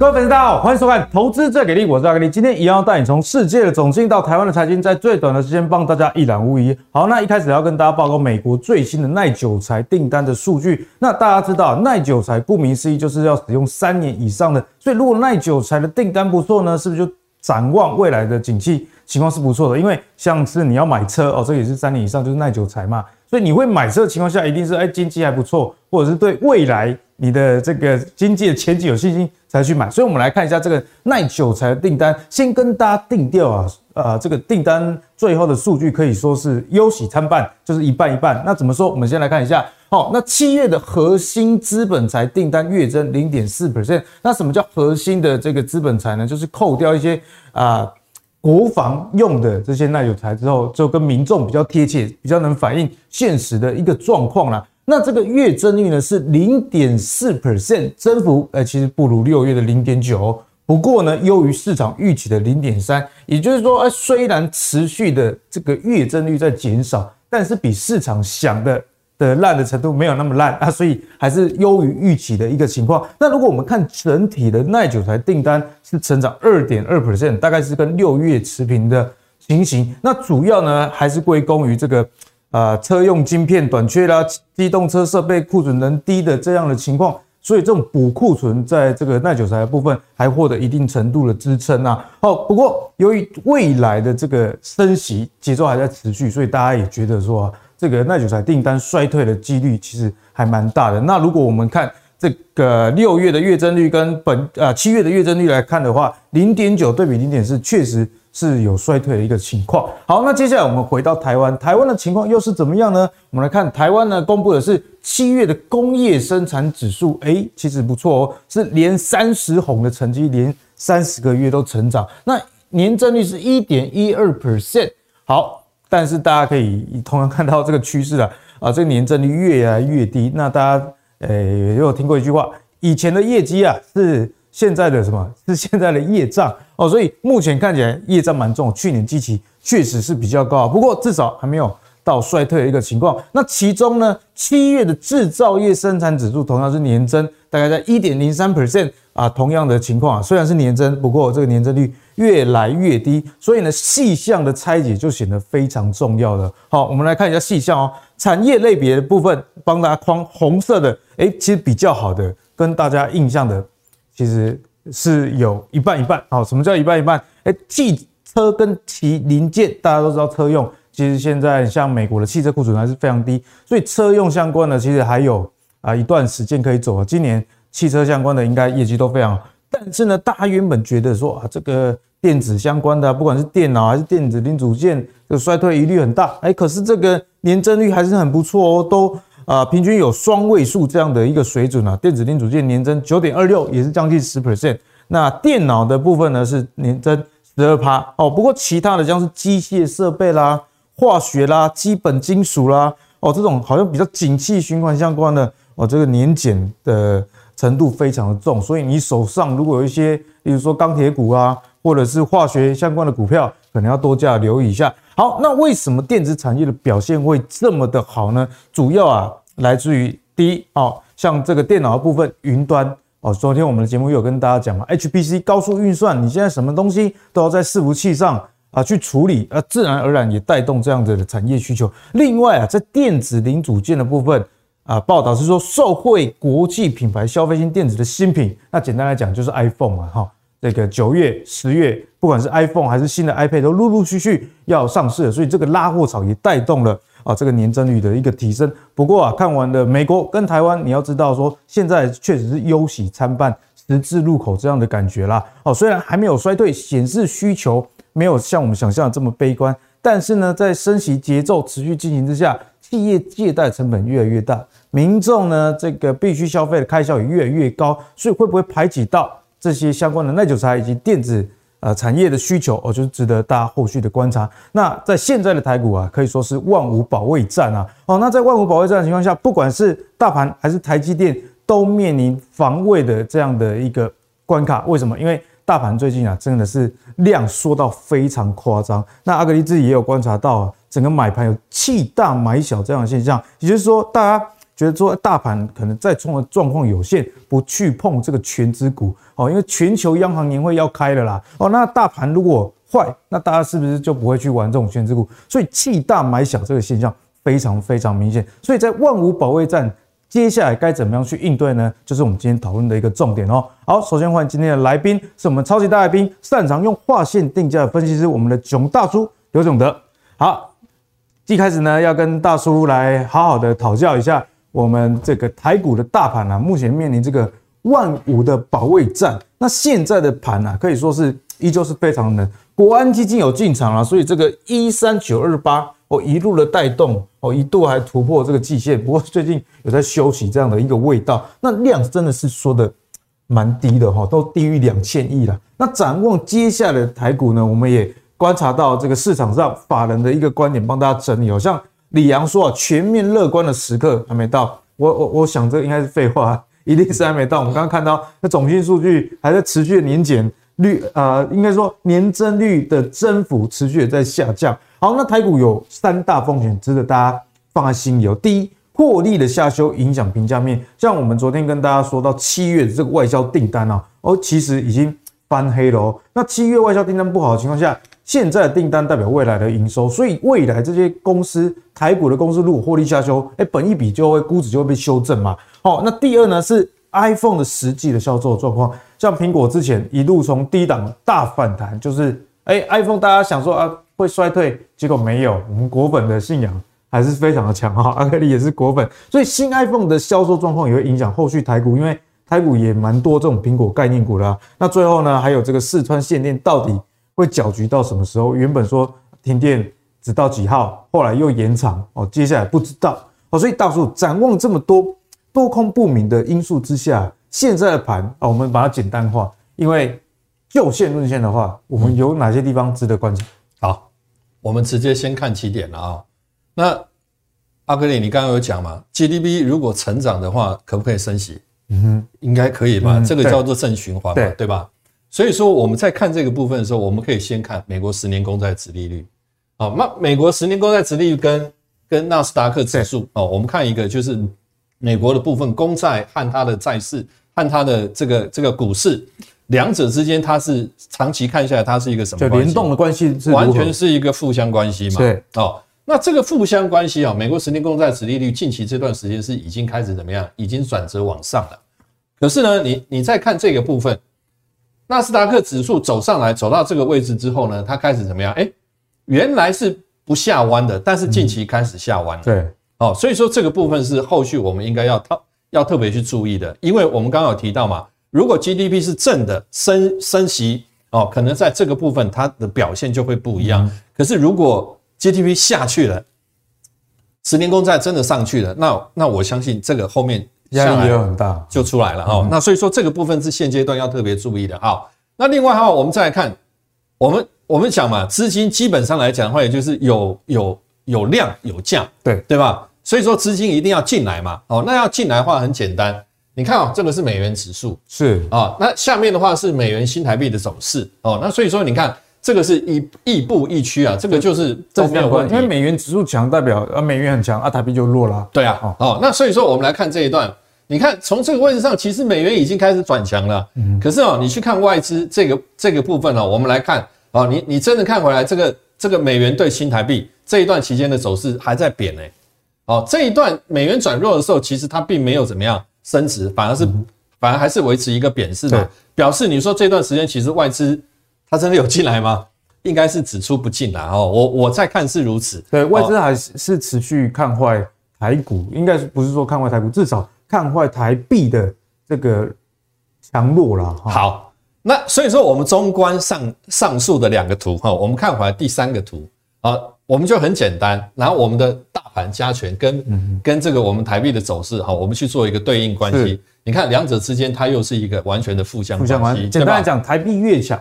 各位粉丝，大家好，欢迎收看《投资最给力》，我是阿格力。今天一样要带你从世界的总经到台湾的财经，在最短的时间帮大家一览无遗。好，那一开始要跟大家报告美国最新的耐久财订单的数据。那大家知道，耐久财顾名思义就是要使用三年以上的，所以如果耐久财的订单不错呢，是不是就展望未来的景气情况是不错的？因为像是你要买车哦，这也是三年以上，就是耐久财嘛。所以你会买车的情况下，一定是哎经济还不错，或者是对未来你的这个经济的前景有信心才去买。所以，我们来看一下这个耐久财的订单。先跟大家定调啊，呃，这个订单最后的数据可以说是忧喜参半，就是一半一半。那怎么说？我们先来看一下。好，那七月的核心资本财订单月增零点四 percent。那什么叫核心的这个资本财呢？就是扣掉一些啊。国防用的这些耐久材之后，就跟民众比较贴切，比较能反映现实的一个状况啦。那这个月增率呢是零点四 percent 增幅，哎，其实不如六月的零点九，不过呢优于市场预期的零点三，也就是说，哎，虽然持续的这个月增率在减少，但是比市场想的。的烂的程度没有那么烂啊，所以还是优于预期的一个情况。那如果我们看整体的耐久材订单是成长二点二%，大概是跟六月持平的情形。那主要呢还是归功于这个呃车用晶片短缺啦，机动车设备库存能低的这样的情况，所以这种补库存在这个耐久材的部分还获得一定程度的支撑啊。好，不过由于未来的这个升息节奏还在持续，所以大家也觉得说。这个耐久材订单衰退的几率其实还蛮大的。那如果我们看这个六月的月增率跟本啊七月的月增率来看的话，零点九对比零点四，确实是有衰退的一个情况。好，那接下来我们回到台湾，台湾的情况又是怎么样呢？我们来看台湾呢，公布的是七月的工业生产指数，诶，其实不错哦，是连三十红的成绩，连三十个月都成长。那年增率是一点一二 percent。好。但是大家可以同样看到这个趋势啊，啊，这个年增率越来越低。那大家诶也有听过一句话，以前的业绩啊是现在的什么？是现在的业障哦。所以目前看起来业障蛮重，去年基期确实是比较高，不过至少还没有到衰退的一个情况。那其中呢，七月的制造业生产指数同样是年增，大概在一点零三 percent 啊，同样的情况啊，虽然是年增，不过这个年增率。越来越低，所以呢，细项的拆解就显得非常重要了。好，我们来看一下细项哦。产业类别的部分，帮大家框红色的，诶，其实比较好的，跟大家印象的，其实是有一半一半。好，什么叫一半一半？诶，汽车跟其零件，大家都知道车用，其实现在像美国的汽车库存还是非常低，所以车用相关的其实还有啊一段时间可以走啊。今年汽车相关的应该业绩都非常好，但是呢，大家原本觉得说啊这个。电子相关的、不管是电脑还是电子零组件，这个衰退疑虑很大。哎，可是这个年增率还是很不错哦，都啊、平均有双位数这样的一个水准啊。电子零组件年增九点二六，也是将近十 percent。那电脑的部分呢是年增十二趴哦。不过其他的像是机械设备啦、化学啦、基本金属啦，哦这种好像比较景气循环相关的哦，这个年减的程度非常的重。所以你手上如果有一些，比如说钢铁股啊。或者是化学相关的股票，可能要多加留意一下。好，那为什么电子产业的表现会这么的好呢？主要啊，来自于第一哦，像这个电脑的部分，云端哦，昨天我们的节目有跟大家讲嘛，HPC 高速运算，你现在什么东西都要在伺服器上啊去处理，啊，自然而然也带动这样子的产业需求。另外啊，在电子零组件的部分啊，报道是说，受惠国际品牌消费性电子的新品，那简单来讲就是 iPhone 嘛，哈。这个九月、十月，不管是 iPhone 还是新的 iPad，都陆陆续续要上市了，所以这个拉货潮也带动了啊这个年增率的一个提升。不过啊，看完了美国跟台湾，你要知道说，现在确实是忧喜参半、十字路口这样的感觉啦。哦，虽然还没有衰退，显示需求没有像我们想象的这么悲观，但是呢，在升息节奏持续进行之下，企业借贷成本越来越大，民众呢这个必须消费的开销也越来越高，所以会不会排挤到？这些相关的耐久材以及电子呃产业的需求哦，就是值得大家后续的观察。那在现在的台股啊，可以说是万五保卫战啊。哦，那在万五保卫战的情况下，不管是大盘还是台积电，都面临防卫的这样的一个关卡。为什么？因为大盘最近啊，真的是量缩到非常夸张。那阿格力自己也有观察到啊，整个买盘有弃大买小这样的现象，也就是说，大家觉得说大盘可能再冲的状况有限，不去碰这个全值股哦，因为全球央行年会要开了啦哦，那大盘如果坏，那大家是不是就不会去玩这种全值股？所以弃大买小这个现象非常非常明显，所以在万五保卫战。接下来该怎么样去应对呢？就是我们今天讨论的一个重点哦。好，首先欢迎今天的来宾，是我们超级大来宾，擅长用划线定价的分析师，我们的囧大叔刘囧德。好，一开始呢，要跟大叔来好好的讨教一下我们这个台股的大盘啊，目前面临这个万五的保卫战。那现在的盘啊，可以说是依旧是非常冷。国安基金有进场啊，所以这个一三九二八。哦，一路的带动，哦，一度还突破这个季线，不过最近有在休息这样的一个味道。那量真的是说的蛮低的哈，都低于两千亿了。那展望接下来的台股呢，我们也观察到这个市场上法人的一个观点，帮大家整理。好像李阳说啊，全面乐观的时刻还没到。我我我想这应该是废话，一定是还没到。我们刚刚看到那总经数据还在持续的年减率，呃，应该说年增率的增幅持续的在下降。好，那台股有三大风险，值得大家放在心里哦。第一，获利的下修影响评价面，像我们昨天跟大家说到七月的这个外销订单啊，哦，其实已经翻黑了哦。那七月外销订单不好的情况下，现在的订单代表未来的营收，所以未来这些公司，台股的公司如果获利下修，哎，本一比就会估值就会被修正嘛。好，那第二呢是 iPhone 的实际的销售状况，像苹果之前一路从低档大反弹，就是哎，iPhone 大家想说啊。会衰退，结果没有。我们果粉的信仰还是非常的强哈，阿格力也是果粉，所以新 iPhone 的销售状况也会影响后续台股，因为台股也蛮多这种苹果概念股的啊。那最后呢，还有这个四川限电到底会搅局到什么时候？原本说停电直到几号，后来又延长哦，接下来不知道哦。所以大叔展望这么多多空不明的因素之下，现在的盘啊，我们把它简单化，因为就线论线的话，我们有哪些地方值得观察？好。我们直接先看起点了啊。那阿格里，你刚刚有讲嘛？GDP 如果成长的话，可不可以升息？嗯哼，应该可以吧？嗯、这个叫做正循环嘛，对，对吧？所以说我们在看这个部分的时候，我们可以先看美国十年公债殖利率。好，那美国十年公债殖利率跟跟纳斯达克指数哦，我们看一个就是美国的部分公债和它的债市和它的这个这个股市。两者之间，它是长期看下来，它是一个什么？联动的关系是完全是一个负相关系嘛？对哦，那这个负相关系啊，美国十年公债殖利率近期这段时间是已经开始怎么样？已经转折往上了。可是呢，你你再看这个部分，纳斯达克指数走上来，走到这个位置之后呢，它开始怎么样？哎，原来是不下弯的，但是近期开始下弯了。对哦，所以说这个部分是后续我们应该要特要特别去注意的，因为我们刚刚有提到嘛。如果 GDP 是正的升升息哦，可能在这个部分它的表现就会不一样。可是如果 GDP 下去了，十年公债真的上去了，那那我相信这个后面压力也很大，就出来了哦。那所以说这个部分是现阶段要特别注意的啊。那另外哈，我们再来看，我们我们讲嘛，资金基本上来讲的话，也就是有有有量有价，对对吧？所以说资金一定要进来嘛。哦，那要进来的话很简单。你看哦，这个是美元指数，是啊，那下面的话是美元新台币的走势哦，那所以说你看这个是一亦步亦趋啊，这个就是都没有关系，因为美元指数强代表啊美元很强啊，台币就弱了，对啊，哦，那所以说我们来看这一段，你看从这个位置上，其实美元已经开始转强了，嗯，可是哦，你去看外资这个这个部分哦，我们来看哦，你你真的看回来，这个这个美元对新台币这一段期间的走势还在贬诶，哦，这一段美元转弱的时候，其实它并没有怎么样。升值反而是，反而还是维持一个贬势的，表示你说这段时间其实外资它真的有进来吗？应该是只出不进来。哦。我我在看是如此，对，外资还是是持续看坏台股，应该是不是说看坏台股，至少看坏台币的这个强弱了。好，那所以说我们中观上上述的两个图哈，我们看回来第三个图啊。我们就很简单，然后我们的大盘加权跟跟这个我们台币的走势哈，我们去做一个对应关系。你看两者之间，它又是一个完全的负相关系。简单来讲，台币越强，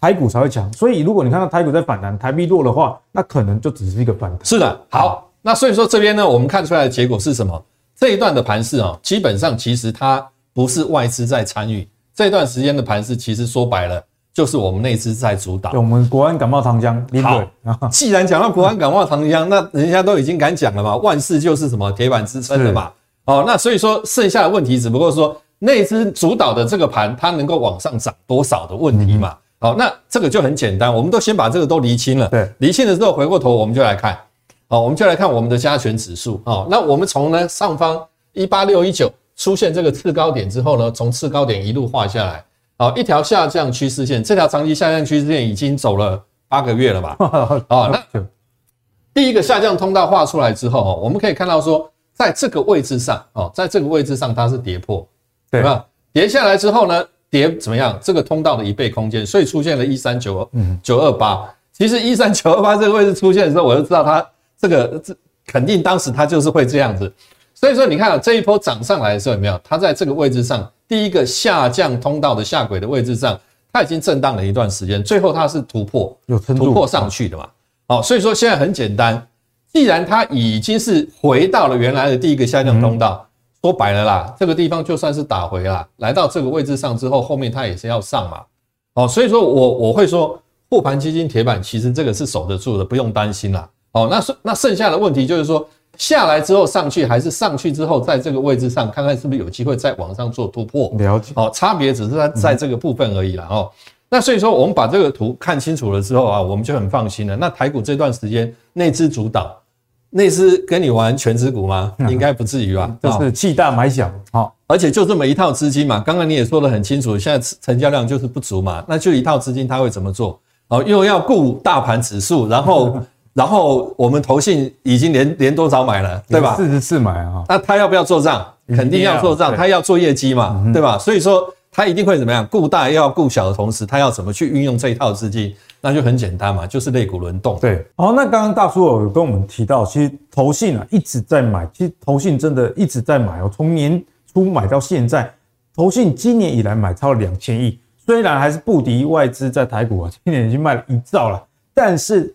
台股才会强。所以如果你看到台股在反弹，台币弱的话，那可能就只是一个反弹。是的，好，那所以说这边呢，我们看出来的结果是什么？这一段的盘势啊，基本上其实它不是外资在参与，这段时间的盘势其实说白了。就是我们内资在主导，我们国安感冒糖浆。好，既然讲到国安感冒糖浆，那人家都已经敢讲了嘛，万事就是什么铁板支撑的嘛。哦，那所以说剩下的问题只不过说内资主导的这个盘它能够往上涨多少的问题嘛。好，那这个就很简单，我们都先把这个都厘清了。对，厘清了之后，回过头我们就来看，好，我们就来看我们的加权指数。哦，那我们从呢上方一八六一九出现这个次高点之后呢，从次高点一路画下来，好，一条下降趋势线，这条长期下降趋势线已经走了八个月了吧？哦，那第一个下降通道画出来之后，哦，我们可以看到说，在这个位置上，哦，在这个位置上它是跌破，对吧？跌下来之后呢，跌怎么样？这个通道的一倍空间，所以出现了一三九九二八。其实一三九二八这个位置出现的时候，我就知道它这个这肯定当时它就是会这样子。所以说，你看啊，这一波涨上来的时候有没有？它在这个位置上，第一个下降通道的下轨的位置上，它已经震荡了一段时间，最后它是突破，有突破上去的嘛？好，所以说现在很简单，既然它已经是回到了原来的第一个下降通道，说白了啦，这个地方就算是打回啦，来到这个位置上之后，后面它也是要上嘛。哦，所以说我我会说，护盘基金铁板其实这个是守得住的，不用担心啦。哦，那剩那剩下的问题就是说，下来之后上去，还是上去之后在这个位置上，看看是不是有机会再往上做突破。了解。哦，差别只是在在这个部分而已啦。哦。那所以说，我们把这个图看清楚了之后啊，我们就很放心了。那台股这段时间内资主导，内资跟你玩权值股吗？应该不至于吧？就是弃大买小，好，而且就这么一套资金嘛。刚刚你也说得很清楚，现在成交量就是不足嘛，那就一套资金他会怎么做？哦，又要顾大盘指数，然后然后我们投信已经连连多少买了，对吧？四十四买啊，那他要不要做账？肯定要做账，他要做业绩嘛，对吧？所以说。他一定会怎么样？顾大又要顾小的同时，他要怎么去运用这一套资金？那就很简单嘛，就是肋骨轮动。对，好，那刚刚大叔有跟我们提到，其实投信啊一直在买，其实投信真的一直在买哦，从年初买到现在，投信今年以来买超了两千亿，虽然还是不敌外资在台股啊，今年已经卖了一兆了，但是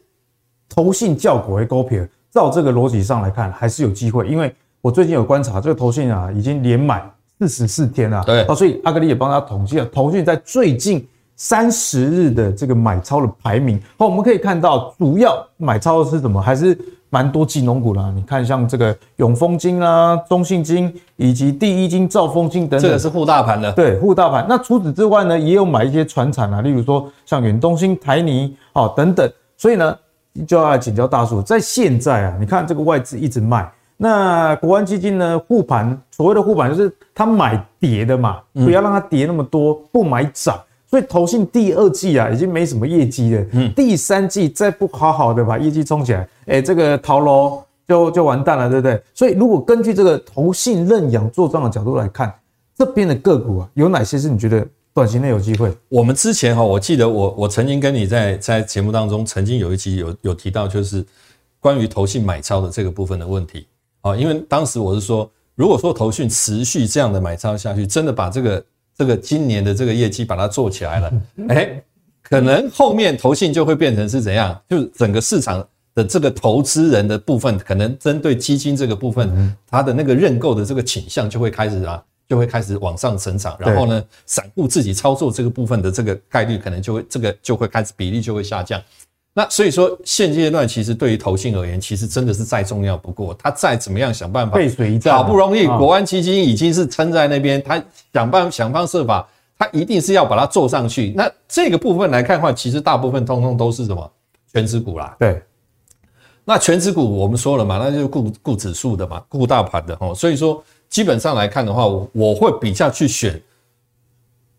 投信叫股为高撇，照这个逻辑上来看，还是有机会，因为我最近有观察，这个投信啊已经连买。四十四天啊，对，所以阿格力也帮他统计了，投信在最近三十日的这个买超的排名。好，我们可以看到，主要买超的是什么？还是蛮多金融股啦。你看，像这个永丰金啊、中信金以及第一金、兆丰金等等，这个是护大盘的。对，护大盘。那除此之外呢，也有买一些船产啊，例如说像远东新、台泥哦等等。所以呢，就要来请教大叔，在现在啊，你看这个外资一直卖。那国安基金呢？护盘，所谓的护盘就是他买跌的嘛，不要让它跌那么多，不买涨。所以投信第二季啊，已经没什么业绩了。嗯，第三季再不好好的把业绩冲起来，哎，这个套牢就就完蛋了，对不对？所以如果根据这个投信认养做账的角度来看，这边的个股啊，有哪些是你觉得短期内有机会？我们之前哈，我记得我我曾经跟你在在节目当中曾经有一集有有提到，就是关于投信买超的这个部分的问题。啊，因为当时我是说，如果说投信持续这样的买超下去，真的把这个这个今年的这个业绩把它做起来了，哎，可能后面投信就会变成是怎样？就是整个市场的这个投资人的部分，可能针对基金这个部分，它的那个认购的这个倾向就会开始啊，就会开始往上成长。然后呢，散户自己操作这个部分的这个概率，可能就会这个就会开始比例就会下降。那所以说，现阶段其实对于投信而言，其实真的是再重要不过。他再怎么样想办法，背水一战，好不容易国安基金已经是撑在那边，他想办想方设法，他一定是要把它做上去。那这个部分来看的话，其实大部分通通都是什么权值股啦。对，那权值股我们说了嘛，那就是顾顾指数的嘛，顾大盘的哦。所以说，基本上来看的话，我我会比较去选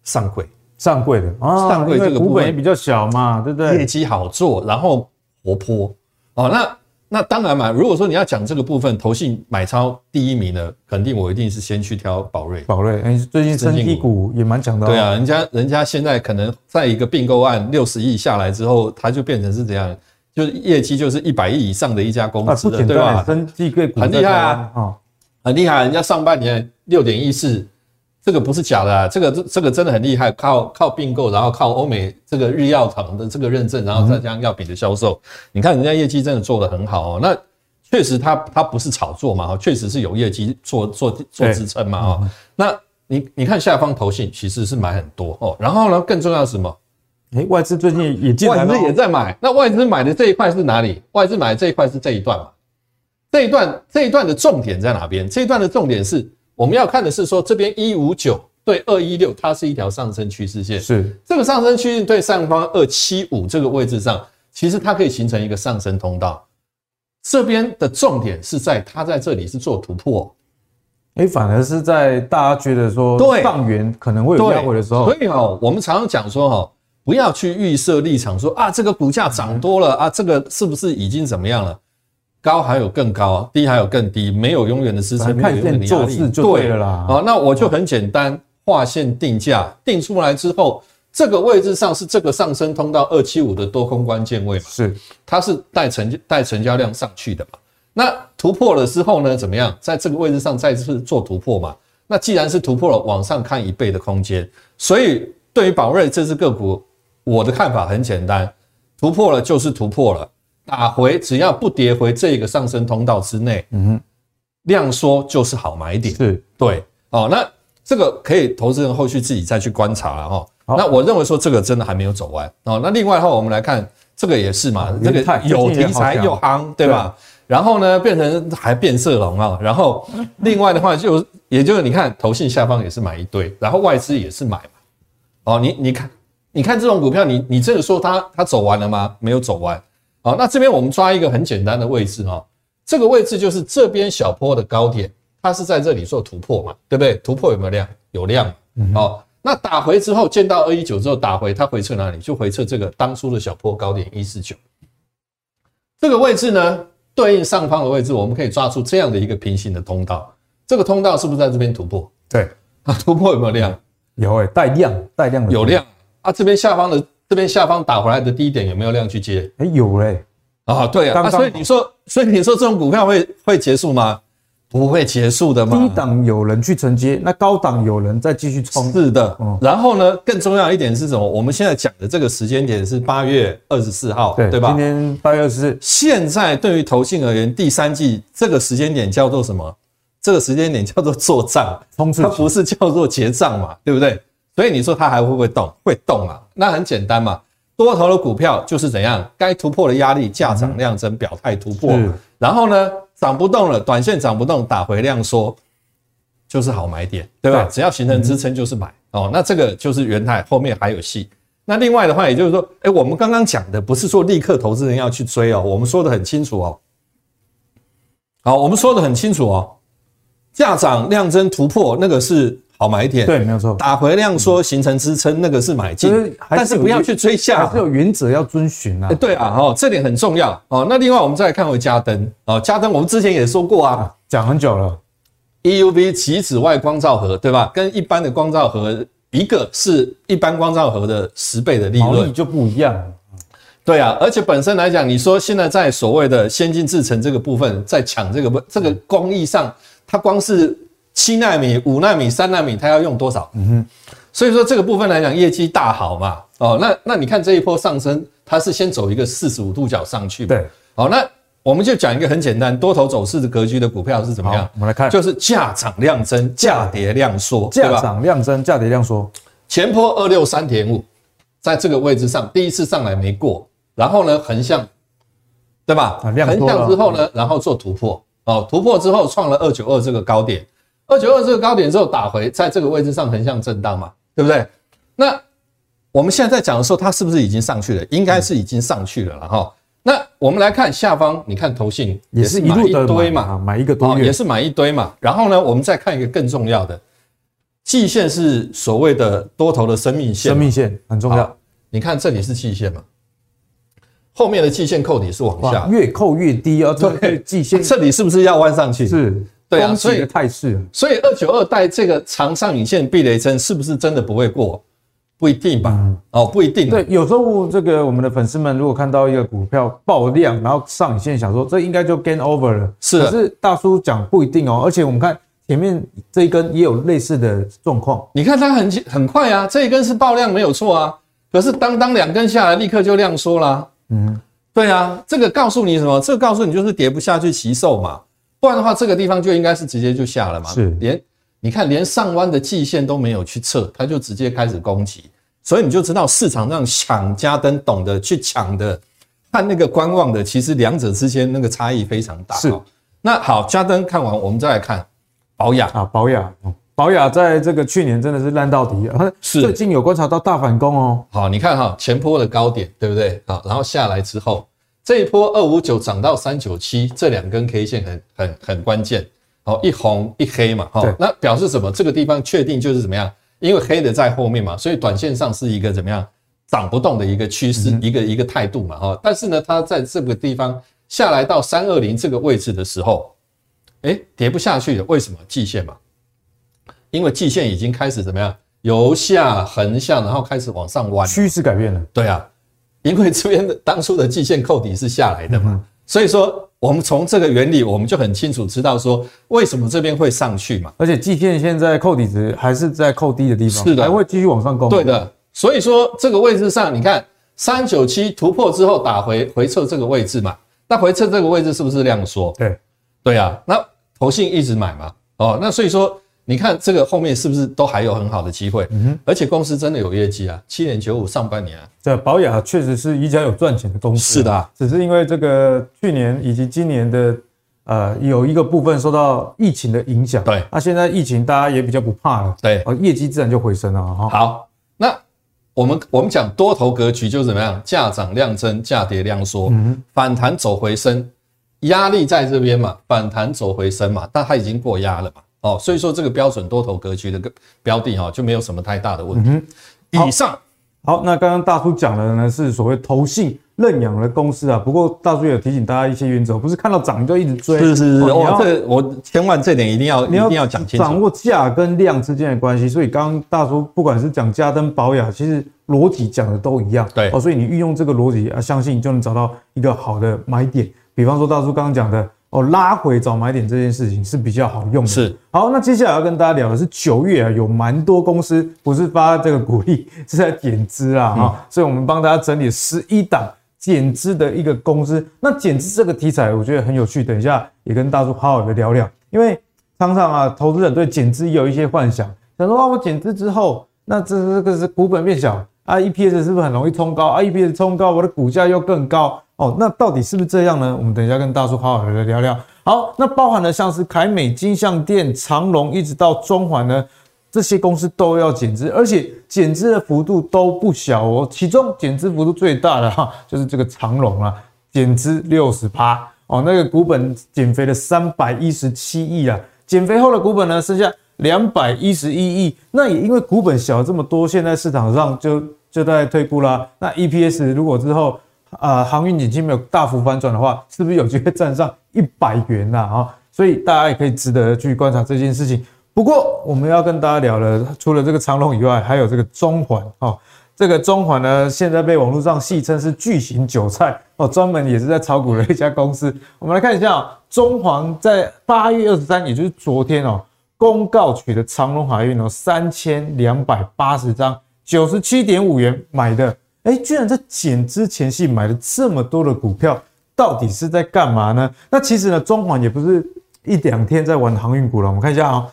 上柜。上柜的啊，上柜这个股本也比较小嘛，对不对？业绩好做，然后活泼哦。那那当然嘛，如果说你要讲这个部分，投信买超第一名的，肯定我一定是先去挑宝瑞。宝瑞，哎，最近生技股也蛮强的。对啊，人家人家现在可能在一个并购案六十亿下来之后，它就变成是怎样？就是业绩就是一百亿以上的一家公司了，对吧？生技股很厉害啊，很厉害，人家上半年六点一四。这个不是假的啊，这个这这个真的很厉害，靠靠并购，然后靠欧美这个日药厂的这个认证，然后再加上药品的销售，你看人家业绩真的做得很好哦。那确实它它不是炒作嘛，确实是有业绩做做做支撑嘛哦。那你你看下方投信其实是买很多哦，然后呢，更重要是什么？诶，外资最近也进来了，外资也在买。那外资买的这一块是哪里？外资买的这一块是这一段嘛？这一段这一段的重点在哪边？这一段的重点是我们要看的是说，这边一五九对二一六，它是一条上升趋势线。是这个上升趋势对上方二七五这个位置上，其实它可以形成一个上升通道。这边的重点是在它在这里是做突破。哎，反而是在大家觉得说上缘可能会有压回的时候，所以哈，我们常常讲说哈，不要去预设立场说啊，这个股价涨多了啊，这个是不是已经怎么样了？高还有更高，低还有更低，没有永远的支撑，没有永远的压力，就对了啦。好，那我就很简单，画线定价定出来之后，这个位置上是这个上升通道二七五的多空关键位嘛？是，它是带成带成交量上去的嘛？那突破了之后呢？怎么样？在这个位置上再次做突破嘛？那既然是突破了，往上看一倍的空间，所以对于宝瑞这只个股，我的看法很简单：突破了就是突破了，打回只要不跌回这个上升通道之内，嗯哼，量缩就是好买点。是，对，哦，那这个可以投资人后续自己再去观察了哈。那我认为说这个真的还没有走完哦。那另外的话，我们来看这个也是嘛，这个有题材又夯，对吧？然后呢，变成还变色龙啊。然后另外的话就，就也就是你看，投信下方也是买一堆，然后外资也是买嘛。哦，你你看，你看这种股票，你你这个说它它走完了吗？没有走完。好，那这边我们抓一个很简单的位置哈，这个位置就是这边小坡的高点，它是在这里做突破嘛，对不对？突破有没有量？有量。好，那打回之后见到二一九之后打回，它回测哪里？就回测这个当初的小坡高点一四九。这个位置呢？对应上方的位置，我们可以抓出这样的一个平行的通道。这个通道是不是在这边突破？对，啊，突破有没有量？有诶、欸，带量，带量有量啊。这边下方的这边下方打回来的低点有没有量去接？诶，有嘞。啊，对啊。所以你说，所以你说这种股票会会结束吗？不会结束的嘛。低档有人去承接，那高档有人再继续冲。是的，嗯。然后呢，更重要一点是什么？我们现在讲的这个时间点是八月二十四号，对对吧？今天八月二十四。现在对于投信而言，第三季这个时间点叫做什么？这个时间点叫做做账，它不是叫做结账嘛，对不对？所以你说它还会不会动？会动啊？那很简单嘛。多头的股票就是怎样？该突破的压力，价涨量增，表态突破。然后呢？涨不动了，短线涨不动，打回量缩，就是好买点，对吧？只要形成支撑就是买哦。那这个就是元泰后面还有戏。那另外的话，也就是说，哎，我们刚刚讲的不是说立刻投资人要去追哦，我们说的很清楚哦。好，我们说的很清楚哦，价涨量增突破，那个是好买点，对，没有错。打回量缩形成支撑，那个是买进，但是不要去追下，还是有原则要遵循啊。对啊，哦，这点很重要哦。那另外我们再来看回嘉登哦，嘉登我们之前也说过啊，讲很久了，EUV 极紫外光照盒，对吧？跟一般的光照盒，一个是一般光照盒的十倍的利润，就不一样。对啊，而且本身来讲，你说现在在所谓的先进制程这个部分，在抢这个这个工艺上，它光是。七纳米、五纳米、三纳米，它要用多少？嗯哼，所以说这个部分来讲，业绩大好嘛。哦，那那你看这一波上升，它是先走一个四十五度角上去。对，好，那我们就讲一个很简单，多头走势的格局的股票是怎么样？我们来看，就是价涨量增，价跌量缩，价涨量增，价跌量缩。前坡二六三点五，在这个位置上，第一次上来没过，然后呢横向，对吧？横向之后呢，然后做突破，哦，突破之后创了二九二这个高点。二九二这个高点之后打回，在这个位置上横向震荡嘛，对不对？那我们现在在讲的时候，它是不是已经上去了？应该是已经上去了了哈。那我们来看下方，你看投信也是一路一堆嘛，买一个多月也是买一堆嘛。然后呢，我们再看一个更重要的，季线是所谓的多头的生命线，生命线很重要。你看这里是季线嘛，后面的季线扣底是往下，越扣越低啊。对，季线这里是不是要弯上去？是。对啊，所以态势，所以二九二带这个长上影线避雷针是不是真的不会过？不一定吧？嗯、哦，不一定。对，有时候这个我们的粉丝们如果看到一个股票爆量，然后上影线，想说这应该就 gain over 了。是，可是大叔讲不一定哦。而且我们看前面这一根也有类似的状况。你看它很很快啊，这一根是爆量没有错啊。可是当当两根下来，立刻就量缩啦。嗯，对啊，这个告诉你什么？这个告诉你就是跌不下去，奇售嘛。不然的话，这个地方就应该是直接就下了嘛。是，连你看，连上弯的季线都没有去测，它就直接开始攻击，所以你就知道市场上抢加登懂得去抢的，看那个观望的，其实两者之间那个差异非常大。是。那好，加登看完，我们再来看保雅啊，保雅，保雅在这个去年真的是烂到底啊，是最近有观察到大反攻哦。好，你看哈，前坡的高点对不对？好，然后下来之后，这一波二五九涨到三九七，这两根 K 线很很很关键。哦，一红一黑嘛，哈，那表示什么？这个地方确定就是怎么样？因为黑的在后面嘛，所以短线上是一个怎么样涨不动的一个趋势，嗯、一个一个态度嘛，哈。但是呢，它在这个地方下来到三二零这个位置的时候，哎，跌不下去了。为什么？季线嘛，因为季线已经开始怎么样由下横向，然后开始往上弯，趋势改变了。对啊，因为这边的当初的季线扣底是下来的嘛，嗯、所以说。我们从这个原理，我们就很清楚知道说，为什么这边会上去嘛。而且季线现在扣底值还是在扣低的地方，是的，还会继续往上攻。对的，所以说这个位置上，你看三九七突破之后打回回撤这个位置嘛，那回撤这个位置是不是量缩？对，对啊，那投信一直买嘛，哦，那所以说。你看这个后面是不是都还有很好的机会？嗯哼，而且公司真的有业绩啊，七点九五上半年啊，这保雅确实是一家有赚钱的公司。是的啊，只是因为这个去年以及今年的呃有一个部分受到疫情的影响。对，那现在疫情大家也比较不怕了。对，业绩自然就回升了哈。好，那我们我们讲多头格局就是怎么样？价涨量增，价跌量缩，嗯，反弹走回升，压力在这边嘛，反弹走回升嘛，但它已经过压了嘛。哦，所以说这个标准多头格局的个标的哈，就没有什么太大的问题。以上好，好，那刚刚大叔讲的呢是所谓投信认养的公司啊。不过大叔也有提醒大家一些原则，不是看到涨就一直追。是是是，哦，这个我千万这点一定要一定要讲清楚，掌握价跟量之间的关系。所以刚刚大叔不管是讲家登保雅，其实逻辑讲的都一样。对哦，所以你运用这个逻辑啊，相信你就能找到一个好的买点。比方说大叔刚刚讲的。哦，拉回找买点这件事情是比较好用的。是，好，那接下来要跟大家聊的是九月啊，有蛮多公司不是发这个股利，是在减资啊，哈、嗯，所以我们帮大家整理十一档减资的一个公司。那减资这个题材，我觉得很有趣，等一下也跟大叔好好的聊聊。因为常常啊，投资人对减资也有一些幻想，想说啊，我减资之后，那这这个是股本变小啊，EPS 是不是很容易冲高啊？EPS 冲高，我的股价又更高。哦，那到底是不是这样呢？我们等一下跟大叔好好的聊聊。好，那包含了像是凯美、金像店、长隆，一直到中环呢，这些公司都要减资，而且减资的幅度都不小哦。其中减资幅度最大的哈，就是这个长隆啊，减资六十趴哦，那个股本减肥了三百一十七亿啊，减肥后的股本呢剩下两百一十一亿。那也因为股本小了这么多，现在市场上就就在退步啦。那 EPS 如果之后。啊、航运景气没有大幅反转的话，是不是有机会站上一百元呐？啊，所以大家也可以值得去观察这件事情。不过我们要跟大家聊的，除了这个长荣以外，还有这个中环哦。这个中环呢，现在被网络上戏称是巨型韭菜哦，专门也是在炒股的一家公司。我们来看一下、中环在八月二十三，也就是昨天哦，公告取得长荣海运哦三千两百八十张，九十七点五元买的。哎，居然在减资前夕买了这么多的股票，到底是在干嘛呢？那其实呢，中环也不是一两天在玩航运股了。我们看一下啊、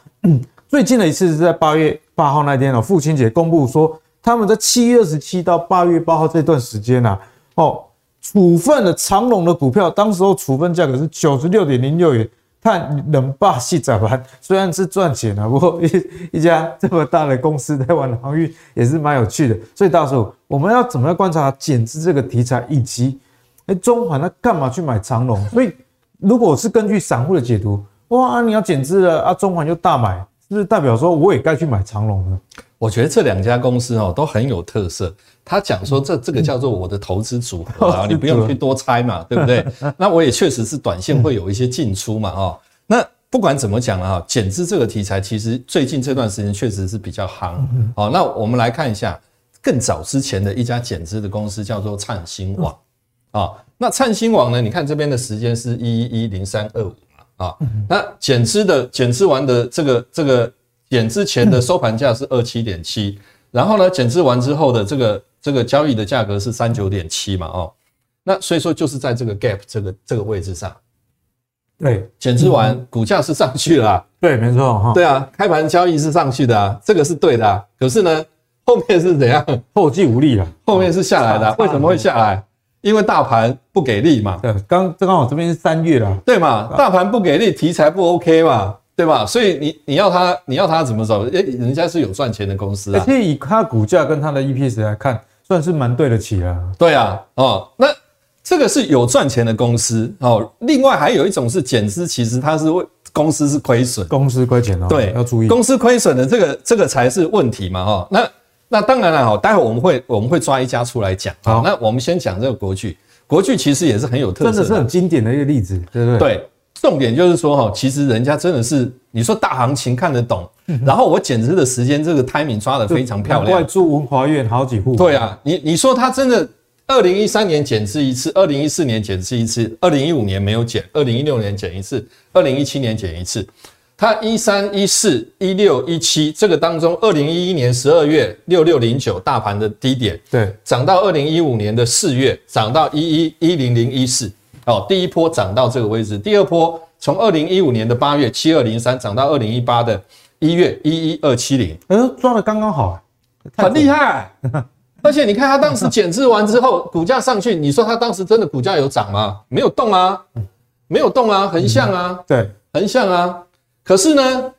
最近的一次是在八月八号那天哦，父亲节公布说，他们在七月二十七到八月八号这段时间啊，哦，处分了长荣的股票，当时候处分价格是九十六点零六元。看能霸气咋办？虽然是赚钱啊，不过一一家这么大的公司在玩航运也是蛮有趣的。所以到时候我们要怎么样观察减资这个题材，以及哎中环他干嘛去买长荣？所以如果是根据散户的解读，哇，你要减资了啊，中环就大买，是不是代表说我也该去买长荣呢？我觉得这两家公司哦都很有特色。他讲说这这个叫做我的投资组合啊，你不用去多猜嘛，对不对？那我也确实是短线会有一些进出嘛，哦。那不管怎么讲啊，减资这个题材其实最近这段时间确实是比较夯。好，那我们来看一下更早之前的一家减资的公司叫做灿星网啊。那灿星网呢，你看这边的时间是一一一零三二五嘛啊。那减资的减资完的这个这个减资前的收盘价是二七点七，然后呢减资完之后的这个。这个交易的价格是三九点七嘛，哦，那所以说就是在这个 gap 这个这个位置上，对，减资完股价是上去了，啊，对，没错哈，对啊，开盘交易是上去的啊，这个是对的啊，可是呢，后面是怎样？后继无力了，后面是下来的，啊，为什么会下来？因为大盘不给力嘛。对，刚这刚好这边是三月了，对嘛？大盘不给力，题材不 OK 嘛，对吧？所以你你要他你要他怎么走？诶，人家是有赚钱的公司啊。而且以它股价跟它的 EPS 来看，算是蛮对得起啊。对啊，哦，那。这个是有赚钱的公司哦，另外还有一种是减资，其实它是为公司是亏损，公司亏钱哦，对，要注意，公司亏损的这个这个才是问题嘛哈。那那当然了哈，待会我们会我们会抓一家出来讲。好，那我们先讲这个国巨，国巨其实也是很有特色，真的是很经典的一个例子，对不对？对，重点就是说哈，其实人家真的是你说大行情看得懂，然后我减资的时间这个 timing 抓得非常漂亮，外住文华苑好几户，对啊，你你说他真的。二零一三年减资一次，二零一四年减资一次，二零一五年没有减，二零一六年减一次，二零一七年减一次。他一三一四一六一七这个当中，二零一一年十二月六六零九大盘的低点，对，涨到二零一五年的四月，涨到一一一零零一四，哦，第一波涨到这个位置，第二波从二零一五年的八月七二零三涨到二零一八的一月一一二七零，嗯，抓的刚刚好，很厉害。而且你看，它当时减资完之后，股价上去，你说它当时真的股价有涨吗？没有动啊，没有动啊，横向啊，对，横向啊。可是呢，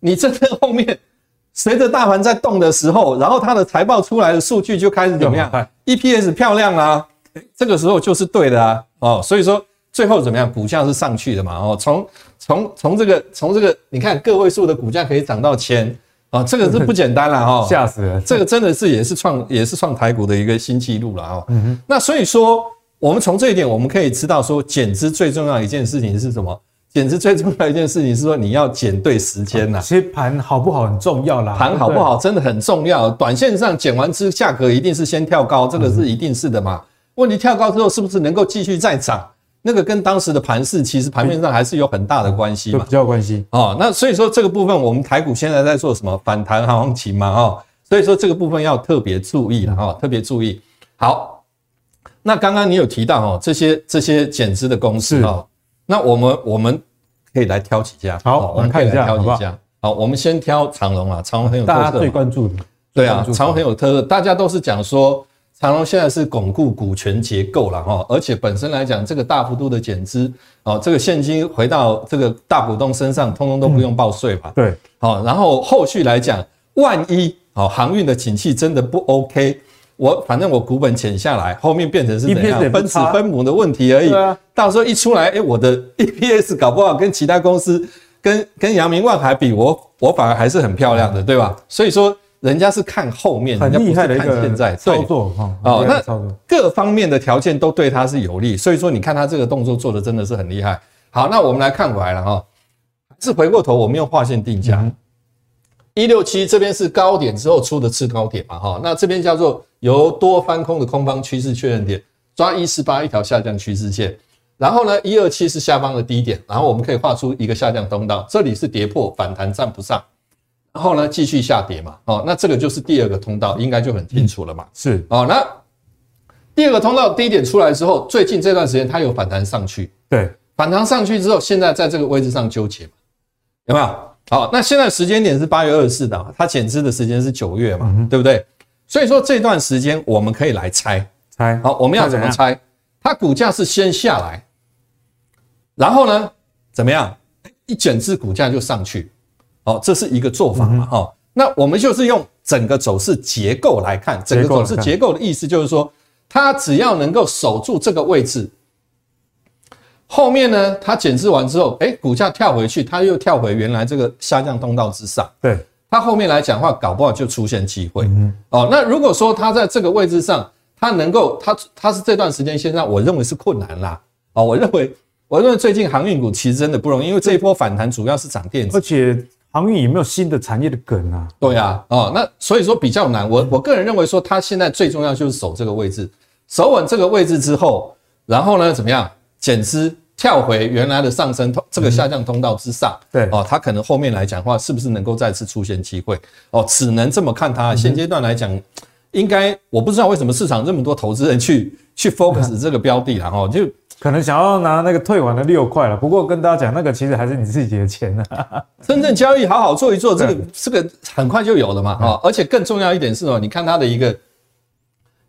你真的后面 随着大盘在动的时候，然后它的财报出来的数据就开始怎么样？EPS 漂亮啊，这个时候就是对的啊。哦，所以说最后怎么样？股价是上去的嘛。哦，从从从这个从这个，你看个位数的股价可以涨到千。哦，这个是不简单了哈，吓死了！这个真的是也是创也是创台股的一个新纪录了哈。嗯哼。那所以说，我们从这一点我们可以知道说，减资最重要一件事情是什么？减资最重要一件事情是说，你要减对时间呐。其实盘好不好很重要啦，盘好不好真的很重要。短线上减完资，价格一定是先跳高，这个是一定是的嘛。问题跳高之后，是不是能够继续再涨？那个跟当时的盘势，其实盘面上还是有很大的关系嘛，比较有关系哦。那所以说这个部分，我们台股现在在做什么反弹行情嘛？哦，所以说这个部分要特别注意了哈，特别注意。好，那刚刚你有提到哦，这些这些减资的公司哦，那我们我们可以来挑几家，好，我们看一下挑几家。好，我们先挑长隆啊，长隆很有特色，大家最关注的，对啊，长隆很有特色，大家都是讲说。长隆现在是巩固股权结构了哈，而且本身来讲，这个大幅度的减资，哦，这个现金回到这个大股东身上，通通都不用报税吧？对，好，然后后续来讲，万一哦航运的景气真的不 OK，我反正我股本减下来，后面变成是怎样分子分母的问题而已。到时候一出来，哎，我的 EPS 搞不好跟其他公司，跟跟阳明万海比，我我反而还是很漂亮的，对吧？所以说。人家是看后面，很厉害的一个现在操作哈。哦，那各方面的条件都对他是有利，所以说你看他这个动作做的真的是很厉害。好，那我们来看回来了哈，是回过头我们用划线定价，一六七这边是高点之后出的次高点嘛哈，那这边叫做由多翻空的空方趋势确认点，抓一四八一条下降趋势线，然后呢一二七是下方的低点，然后我们可以画出一个下降通道，这里是跌破反弹站不上。然后呢，继续下跌嘛，哦，那这个就是第二个通道，应该就很清楚了嘛。是哦，那第二个通道低点出来之后，最近这段时间它有反弹上去，对，反弹上去之后，现在在这个位置上纠结嘛，有没有？好，那现在时间点是八月二十四的，它减资的时间是九月嘛，对不对？所以说这段时间我们可以来猜猜，好，我们要怎么猜？它股价是先下来，然后呢，怎么样？一减资股价就上去。哦，这是一个做法嘛，哈、嗯。那我们就是用整个走势结构来看，整个走势结构的意思就是说，它只要能够守住这个位置，后面呢，它减资完之后，哎，股价跳回去，它又跳回原来这个下降通道之上，对，它后面来讲的话，搞不好就出现机会。嗯哦，那如果说它在这个位置上，它能够，它它是这段时间现在，我认为是困难啦。哦，我认为，我认为最近航运股其实真的不容易，因为这一波反弹主要是涨电子，而且。航运有没有新的产业的梗啊？对啊，哦，那所以说比较难。我我个人认为说，它现在最重要就是守这个位置，守稳这个位置之后，然后呢，怎么样减资跳回原来的上升通这个下降通道之上。对，哦，它可能后面来讲的话，是不是能够再次出现机会？哦，只能这么看它。现阶段来讲，应该我不知道为什么市场这么多投资人去去 focus 这个标的，然后就。可能想要拿那个退完的六块了，不过跟大家讲，那个其实还是你自己的钱呢。真正交易好好做一做，这个这个很快就有了嘛。啊，而且更重要一点是哦，你看它的一个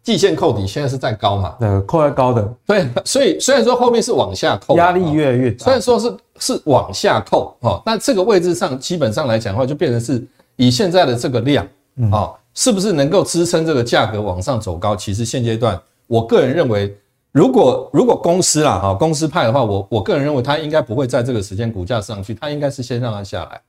季线扣底现在是在高嘛？呃，扣在高的。对，所以虽然说后面是往下扣，压力越来越大。虽然说是是往下扣哦，那这个位置上基本上来讲的话，就变成是以现在的这个量哦，是不是能够支撑这个价格往上走高？其实现阶段，我个人认为，如果如果公司啦哈，公司派的话，我我个人认为它应该不会在这个时间股价上去，它应该是先让它下来。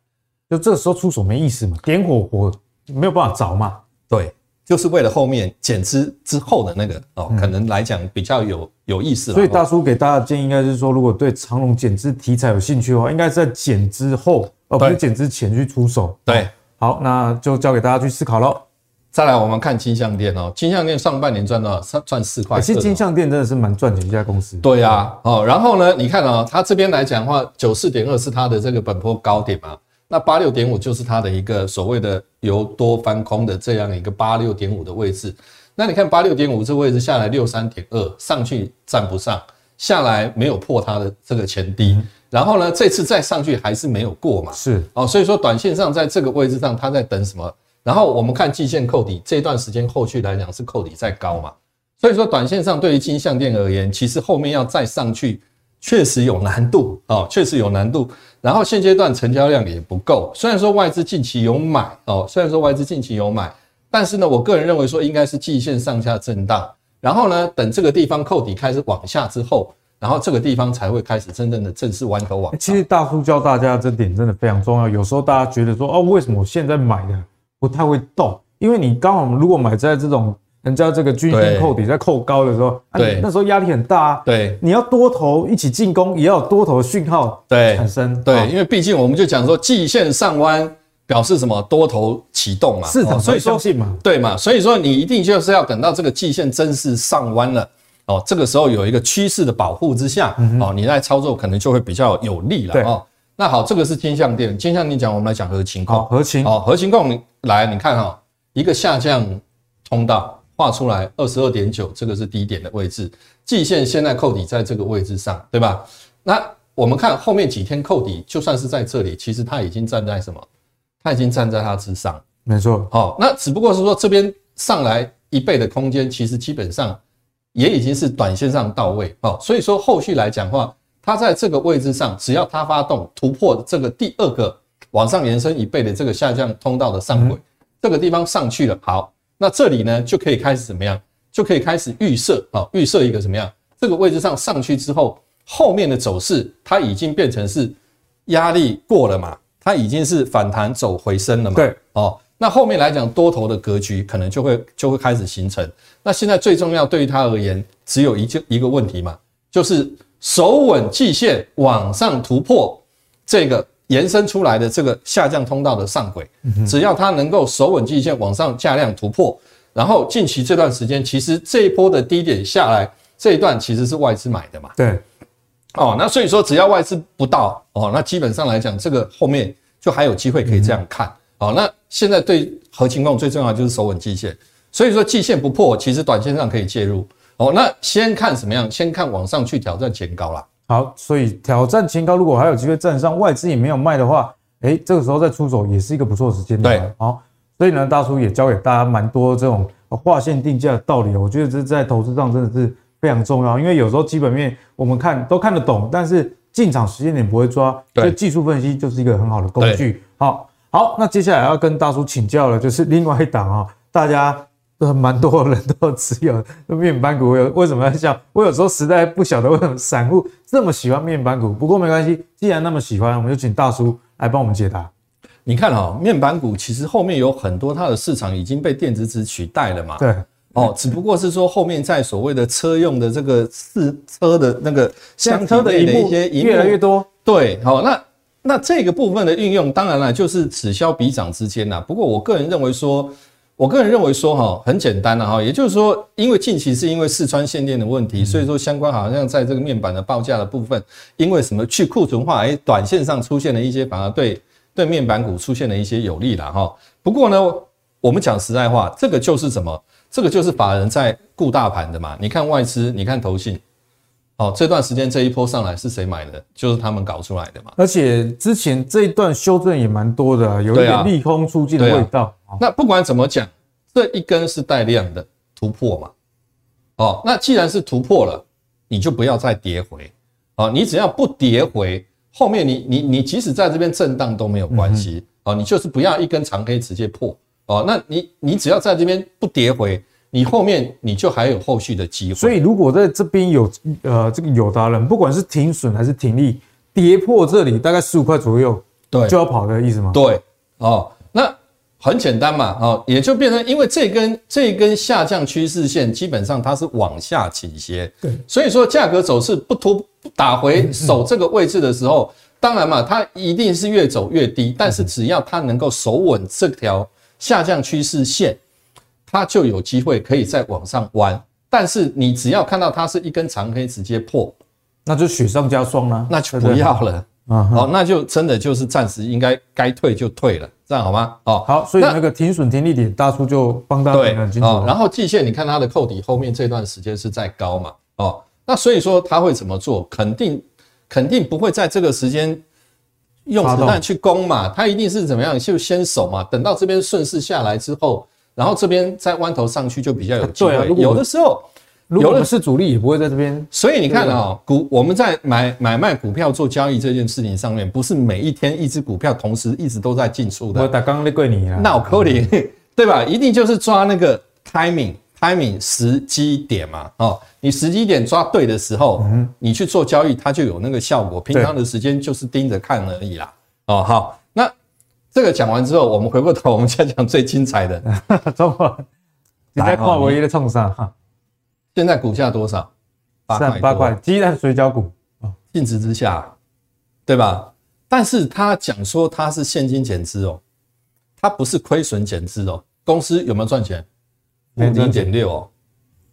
就这个时候出手没意思嘛，点火火没有办法着嘛。对。就是为了后面减资之后的那个哦，可能来讲比较有有意思。所以大叔给大家的建议应该是说，如果对长隆减资题材有兴趣的话，应该是在减资后，而不是减资前去出手。对，好，那就交给大家去思考喽。再来，我们看金相店哦，金相店上半年赚到赚四块。其实金相店真的是蛮赚钱的一家公司。对呀，哦，然后呢，你看哦，它这边来讲的话，九四点二是它的这个本波高点嘛。那八六点五就是它的一个所谓的由多翻空的这样一个八六点五的位置。那你看八六点五这个位置下来六三点二，上去站不上，下来没有破它的这个前低。然后呢，这次再上去还是没有过嘛？是哦，所以说短线上在这个位置上，它在等什么？然后我们看季线扣底，这段时间后续来讲是扣底在高嘛？所以说短线上对于金像电而言，其实后面要再上去。确实有难度哦，确实有难度。然后现阶段成交量也不够，虽然说外资近期有买哦，虽然说外资近期有买，但是呢，我个人认为说应该是季线上下震荡，然后呢，等这个地方扣底开始往下之后，然后这个地方才会开始真正的正式弯头往。其实大叔教大家这点真的非常重要。有时候大家觉得说哦，为什么我现在买的不太会动？因为你刚好如果买在这种。人家这个均线扣底在扣高的时候，对，啊、那时候压力很大啊。对，你要多头一起进攻，也要有多头的讯号产生。对，对，因为毕竟我们就讲说，季线上弯表示什么？多头启动嘛，市场所以相信嘛，对嘛？所以说你一定就是要等到这个季线正式上弯了哦，这个时候有一个趋势的保护之下哦，你在操作可能就会比较有利了哦。那好，这个是金像电，金像电讲，我们来讲合勤控，合勤哦，合勤控来，你看哈，一个下降通道。画出来二十二点九，这个是低点的位置，季线现在扣底在这个位置上，对吧？那我们看后面几天扣底，就算是在这里，其实它已经站在什么？它已经站在它之上，没错。好，那只不过是说这边上来一倍的空间，其实基本上也已经是短线上到位哦。所以说后续来讲的话，它在这个位置上，只要它发动突破这个第二个往上延伸一倍的这个下降通道的上轨，这个地方上去了，好。那这里呢，就可以开始怎么样？就可以开始预设啊，预设一个怎么样？这个位置上上去之后，后面的走势它已经变成是压力过了嘛？它已经是反弹走回升了嘛？对哦。那后面来讲，多头的格局可能就会就会开始形成。那现在最重要对于它而言，只有一件一个问题嘛，就是守稳季线往上突破这个。延伸出来的这个下降通道的上轨，只要它能够守稳季线往上价量突破，然后近期这段时间，其实这一波的低点下来这一段其实是外资买的嘛？对，哦，那所以说只要外资不到哦，那基本上来讲，这个后面就还有机会可以这样看。哦，那现在对合勤控最重要就是守稳季线，所以说季线不破，其实短线上可以介入。哦，那先看什么样？先看往上去挑战前高啦。好，所以挑战前高，如果还有机会站上，外资也没有卖的话，诶，这个时候再出手也是一个不错的时间点。对，好，所以呢，大叔也教给大家蛮多这种划线定价的道理，我觉得这在投资上真的是非常重要，因为有时候基本面我们看都看得懂，但是进场时间点不会抓，所以技术分析就是一个很好的工具。好，好，那接下来要跟大叔请教的，就是另外一档啊，大家。都蛮多人都持有面板股，有为什么要笑？我有时候实在不晓得为什么散户这么喜欢面板股。不过没关系，既然那么喜欢，我们就请大叔来帮我们解答。你看哈，面板股其实后面有很多它的市场已经被电子纸取代了嘛。对，哦，只不过是说后面在所谓的车用的这个试车的那个相车的一些越来越多。对，好，那那这个部分的运用，当然了，就是此消彼长之间呐。不过我个人认为说。我个人认为说哈，很简单的哈，也就是说，因为近期是因为四川限电的问题，所以说相关好像在这个面板的报价的部分，因为什么去库存化，哎，短线上出现了一些反而对对面板股出现了一些有利了哈。不过呢，我们讲实在话，这个就是什么？这个就是法人在顾大盘的嘛。你看外资，你看投信。哦，这段时间这一波上来是谁买的？就是他们搞出来的嘛。而且之前这一段修正也蛮多的，有一点利空出尽的味道。那不管怎么讲，这一根是带量的突破嘛。哦，那既然是突破了，你就不要再跌回哦，你只要不跌回，后面你你你即使在这边震荡都没有关系哦，你就是不要一根长黑直接破哦，那你你只要在这边不跌回，你后面你就还有后续的机会。所以如果在这边有呃这个有达人，不管是停损还是停利，跌破这里大概十五块左右，对，就要跑的意思吗？对，哦，那。很简单嘛，哦，也就变成，因为这根这根下降趋势线基本上它是往下倾斜，对，所以说价格走势不突打回守这个位置的时候，当然嘛，它一定是越走越低，但是只要它能够守稳这条下降趋势线，它就有机会可以再往上弯。但是你只要看到它是一根长黑直接破，那就雪上加霜了，那就不要了。啊，好，那就真的就是暂时应该该退就退了，这样好吗？哦，好，所以那个停损停利点大叔就帮大家很清楚。哦，然后季线你看它的扣底后面这段时间是在高嘛？哦，那所以说他会怎么做？肯定肯定不会在这个时间用子弹去攻嘛，他一定是怎么样？就先守嘛，等到这边顺势下来之后，然后这边再弯头上去就比较有机会。有的时候。有的是主力也不会在这边，所以你看啊、喔，股我们在买买卖股票做交易这件事情上面，不是每一天一只股票同时一直都在进出的。我打刚刚那贵你啊，那我扣你，对吧？一定就是抓那个 timing timing 时机点嘛，哦，你时机点抓对的时候，你去做交易，它就有那个效果。平常的时间就是盯着看而已啦。哦，好，那这个讲完之后，我们回过头，我们再讲最精彩的。中国，你在看唯一的创伤哈。现在股价多少？八块，八块，鸡蛋水饺股啊，净值之下，对吧？但是他讲说他是现金减资哦，他不是亏损减资哦。公司有没有赚钱？五零点六哦，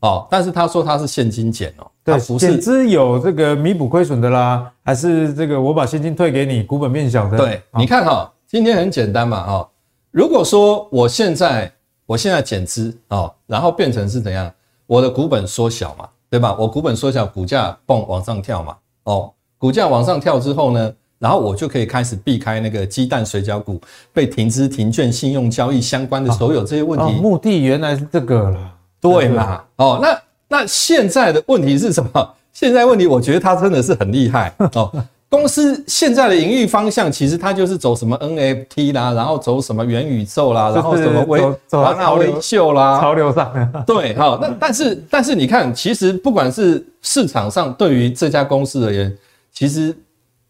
哦，但是他说他是现金减哦，对，减资有这个弥补亏损的啦，还是这个我把现金退给你，股本变小的？对，你看哈，今天很简单嘛，哈，如果说我现在我现在减资哦，然后变成是怎样？我的股本缩小嘛，对吧？我股本缩小，股价蹦往上跳嘛。哦，股价往上跳之后呢，然后我就可以开始避开那个鸡蛋水饺股被停资停券、信用交易相关的所有这些问题。哦哦、目的原来是这个了，对嘛？哦，那那现在的问题是什么？现在问题，我觉得他真的是很厉害哦。公司现在的营运方向，其实它就是走什么 NFT 啦，然后走什么元宇宙啦，然后什么微华纳微秀啦，潮流上。对，好，那但是但是你看，其实不管是市场上对于这家公司而言，其实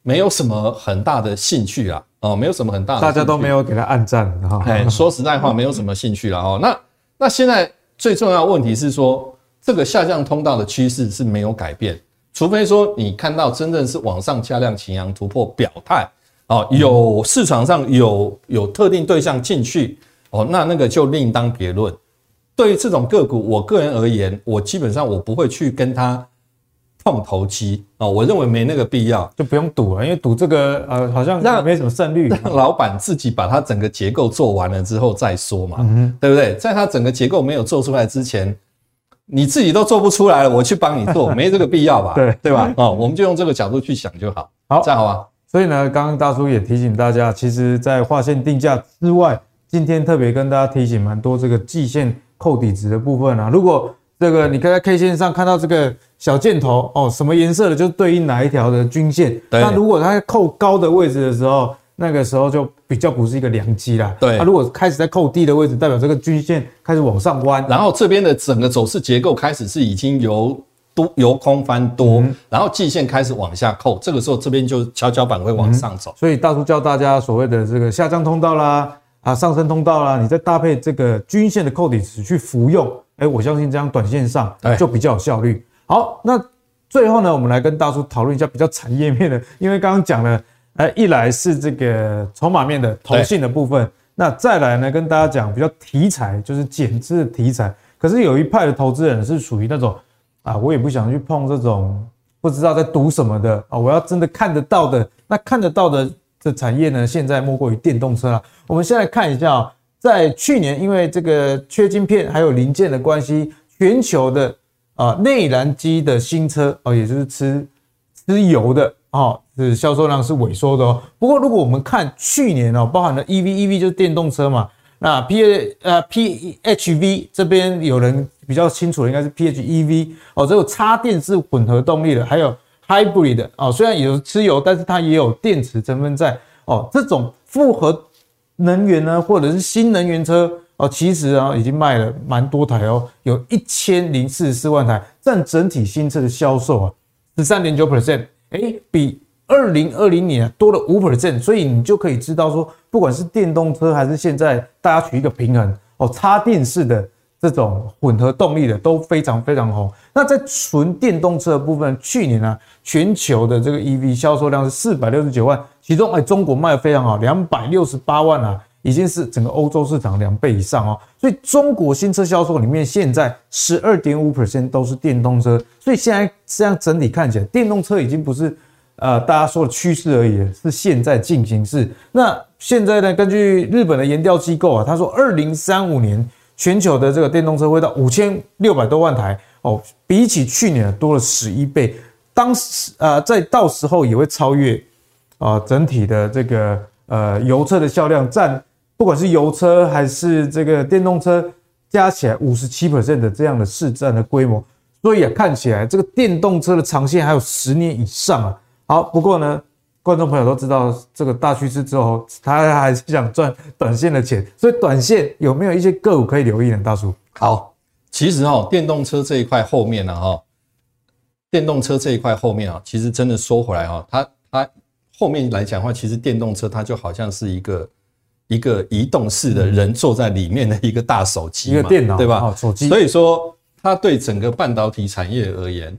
没有什么很大的兴趣啊，哦，没有什么很大的，大家都没有给他按赞哈。哎，说实在话，没有什么兴趣了哦。那那现在最重要的问题是说，这个下降通道的趋势是没有改变。除非说你看到真正是往上加量擎阳突破表态哦，有市场上有有特定对象进去哦，那那个就另当别论。对于这种个股，我个人而言，我基本上我不会去跟他碰头期哦，我认为没那个必要，就不用赌了，因为赌这个呃好像让没什么胜率，让老板自己把它整个结构做完了之后再说嘛，对不对？在它整个结构没有做出来之前。你自己都做不出来了，我去帮你做，没这个必要吧？对对吧？哦，我们就用这个角度去想就好。好，这样好吧？所以呢，刚刚大叔也提醒大家，其实，在划线定价之外，今天特别跟大家提醒蛮多这个季线扣底值的部分啊。如果这个你可以在 K 线上看到这个小箭头哦，什么颜色的就对应哪一条的均线。那如果它扣高的位置的时候，那个时候就比较不是一个良机啦。对，它如果开始在扣低的位置，代表这个均线开始往上弯，然后这边的整个走势结构开始是已经由多由空翻多，嗯、然后季线开始往下扣，这个时候这边就跷跷板会往上走。嗯、所以大叔教大家所谓的这个下降通道啦，啊上升通道啦，你再搭配这个均线的扣底值去服用，哎，我相信这样短线上就比较有效率。好，那最后呢，我们来跟大叔讨论一下比较产业面的，因为刚刚讲了。哎，一来是这个筹码面的投信的部分，那再来呢，跟大家讲比较题材，就是减资的题材。可是有一派的投资人是属于那种啊，我也不想去碰这种不知道在赌什么的啊，我要真的看得到的。那看得到的这产业呢，现在莫过于电动车了。我们先来看一下啊，在去年因为这个缺晶片还有零件的关系，全球的啊内燃机的新车哦，也就是吃吃油的。哦，是销售量是萎缩的哦。不过，如果我们看去年哦，包含了 EV，EV 就是电动车嘛，那 P 呃 PHV 这边有人比较清楚的应该是 PHEV 哦，这个插电式混合动力的，还有 Hybrid 哦，虽然有吃油，但是它也有电池成分在哦。这种复合能源呢，或者是新能源车哦，其实啊已经卖了蛮多台哦，有一千零四十四万台，占整体新车的销售啊十三点九 percent，哎比。二零二零年多了五 percent，所以你就可以知道说，不管是电动车还是现在大家取一个平衡哦，插电式的这种混合动力的都非常非常红。那在纯电动车的部分，去年呢、啊、全球的这个 EV 销售量是四百六十九万，其中哎中国卖的非常好，两百六十八万啊，已经是整个欧洲市场两倍以上哦。所以中国新车销售里面，现在十二点五 percent 都是电动车，所以现在这样整体看起来，电动车已经不是。呃，大家说的趋势而已，是现在进行式。那现在呢？根据日本的研调机构啊，他说，二零三五年全球的这个电动车会到五千六百多万台哦，比起去年多了十一倍。当时呃，在到时候也会超越啊、整体的这个呃油车的销量占，不管是油车还是这个电动车加起来五十七 percent 的这样的市占的规模。所以啊，看起来这个电动车的长线还有十年以上啊。好，不过呢，观众朋友都知道这个大趋势之后，他还是想赚短线的钱，所以短线有没有一些个股可以留意呢？大叔，好，其实哈，电动车这一块后面呢，哈，电动车这一块后面啊，其实真的说回来哈，它它后面来讲的话，其实电动车它就好像是一个一个移动式的人坐在里面的一个大手机，一个电脑，对吧？哦，手机。所以说，它对整个半导体产业而言。